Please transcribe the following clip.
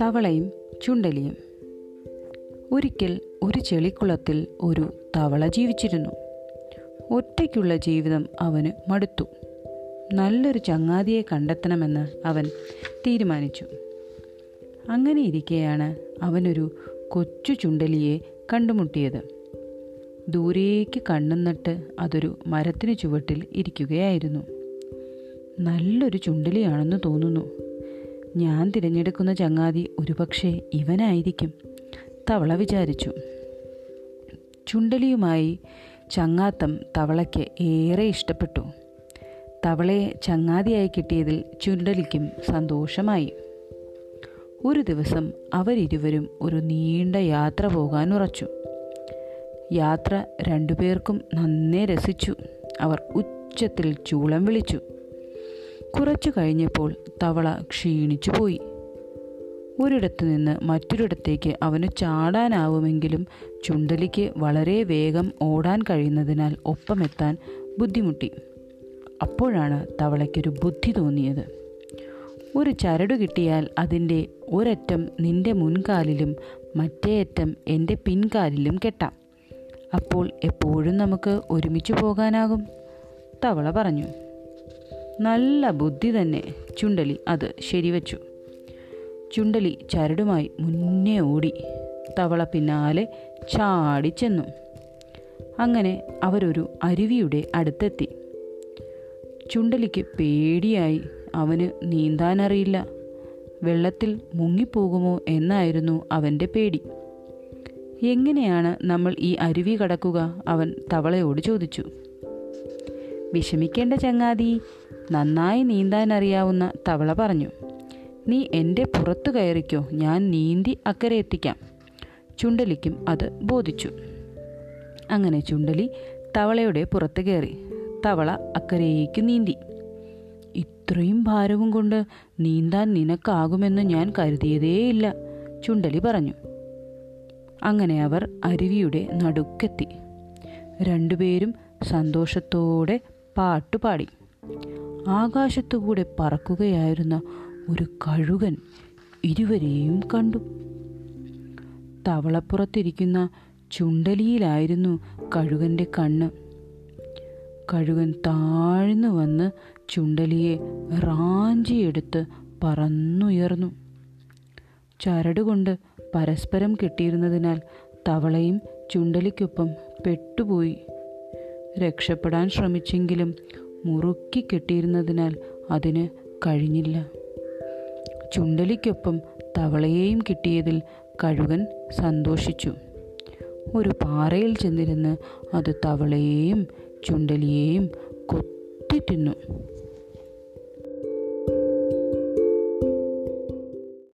തവളയും ചുണ്ടലിയും. ഒരിക്കൽ ഒരു ചെളിക്കുളത്തിൽ ഒരു തവള ജീവിച്ചിരുന്നു. ഒറ്റയ്ക്കുള്ള ജീവിതം അവന് മടുത്തു. നല്ലൊരു ചങ്ങാതിയെ കണ്ടെത്തണമെന്ന് അവൻ തീരുമാനിച്ചു. അങ്ങനെ ഇരിക്കെയാണ് അവനൊരു കൊച്ചു ചുണ്ടലിയെ കണ്ടുമുട്ടിയത്. ദൂരേക്ക് കണ്ണുന്നിട്ട് അതൊരു മരത്തിന് ചുവട്ടിൽ ഇരിക്കുകയായിരുന്നു. നല്ലൊരു ചുണ്ടലിയാണെന്ന് തോന്നുന്നു. ഞാൻ തിരഞ്ഞെടുക്കുന്ന ചങ്ങാതി ഒരുപക്ഷെ ഇവനായിരിക്കും തവള വിചാരിച്ചു. ചുണ്ടലിയുമായി ചങ്ങാത്തം തവളയ്ക്ക് ഏറെ ഇഷ്ടപ്പെട്ടു. തവളയെ ചങ്ങാതിയായി കിട്ടിയതിൽ ചുണ്ടലിക്കും സന്തോഷമായി. ഒരു ദിവസം അവരിരുവരും ഒരു നീണ്ട യാത്ര പോകാൻ ഉറച്ചു യാത്ര രണ്ടുപേർക്കും നന്നേ രസിച്ചു. അവർ ഉച്ചത്തിൽ ചൂളം വിളിച്ചു. കുറച്ചു കഴിഞ്ഞപ്പോൾ തവള ക്ഷീണിച്ചു പോയി ഒരിടത്തു നിന്ന് മറ്റൊരിടത്തേക്ക് അവന് ചാടാനാവുമെങ്കിലും ചുണ്ടലിക്ക് വളരെ വേഗം ഓടാൻ കഴിയുന്നതിനാൽ ഒപ്പമെത്താൻ ബുദ്ധിമുട്ടി. അപ്പോഴാണ് തവളയ്ക്കൊരു ബുദ്ധി തോന്നിയത്. ഒരു ചരടു കിട്ടിയാൽ അതിന്റെ ഒരറ്റം നിന്റെ മുൻകാലിലും മറ്റേ അറ്റം എന്റെ പിൻകാലിലും കെട്ടാം. അപ്പോൾ എപ്പോഴും നമുക്ക് ഒരുമിച്ച് പോകാനാകും. തവള പറഞ്ഞു. നല്ല ബുദ്ധി തന്നെ ചുണ്ടലി അത് ശരിവച്ചു ചുണ്ടലി ചരടുമായി മുന്നേ ഓടി. തവള പിന്നാലെ ചാടിച്ചെന്നു അങ്ങനെ അവരൊരു അരുവിയുടെ അടുത്തെത്തി. ചുണ്ടലിക്ക് പേടിയായി. അവന് നീന്താനറിയില്ല. വെള്ളത്തിൽ മുങ്ങിപ്പോകുമോ എന്നായിരുന്നു അവന്റെ പേടി. എങ്ങനെയാണ് നമ്മൾ ഈ അരുവി കടക്കുക? അവൻ തവളയോട് ചോദിച്ചു. വിഷമിക്കേണ്ട ചങ്ങാതി നന്നായി നീന്താൻ അറിയാവുന്ന തവള പറഞ്ഞു. നീ എന്റെ പുറത്തു കയറിക്കോ ഞാൻ നീന്തി അക്കരെ എത്തിക്കാം. ചുണ്ടലിക്കും അത് ബോധിച്ചു. അങ്ങനെ ചുണ്ടലി തവളയുടെ പുറത്ത് കയറി. തവള അക്കരേക്ക് നീന്തി. ഇത്രയും ഭാരവും കൊണ്ട് നീന്താൻ നിനക്കാകുമെന്ന് ഞാൻ കരുതിയതേയില്ല ചുണ്ടലി പറഞ്ഞു. അങ്ങനെ അവർ അരുവിയുടെ നടുക്കെത്തി. രണ്ടുപേരും സന്തോഷത്തോടെ പാട്ടുപാടി. ആകാശത്തുകൂടെ പറക്കുകയായിരുന്ന ഒരു കഴുകൻ ഇരുവരെയും കണ്ടു. തവളപ്പുറത്തിരിക്കുന്ന ചുണ്ടലിയിലായിരുന്നു കഴുകന്റെ കണ്ണ്. കഴുകൻ താഴ്ന്നു വന്ന് ചുണ്ടലിയെ റാഞ്ചിയെടുത്ത് പറന്നുയർന്നു. ചരടുകൊണ്ട് പരസ്പരം കെട്ടിയിരുന്നതിനാൽ തവളയും ചുണ്ടലിക്കൊപ്പം പെട്ടുപോയി. രക്ഷപ്പെടാൻ ശ്രമിച്ചെങ്കിലും മുറുക്കി കെട്ടിയിരുന്നതിനാൽ അതിന് കഴിഞ്ഞില്ല. ചുണ്ടലിക്കൊപ്പം തവളയെയും കിട്ടിയതിൽ കഴുകൻ സന്തോഷിച്ചു. ഒരു പാറയിൽ ചെന്നിരുന്ന് അത് തവളയെയും ചുണ്ടലിയെയും കൊത്തി തിന്നു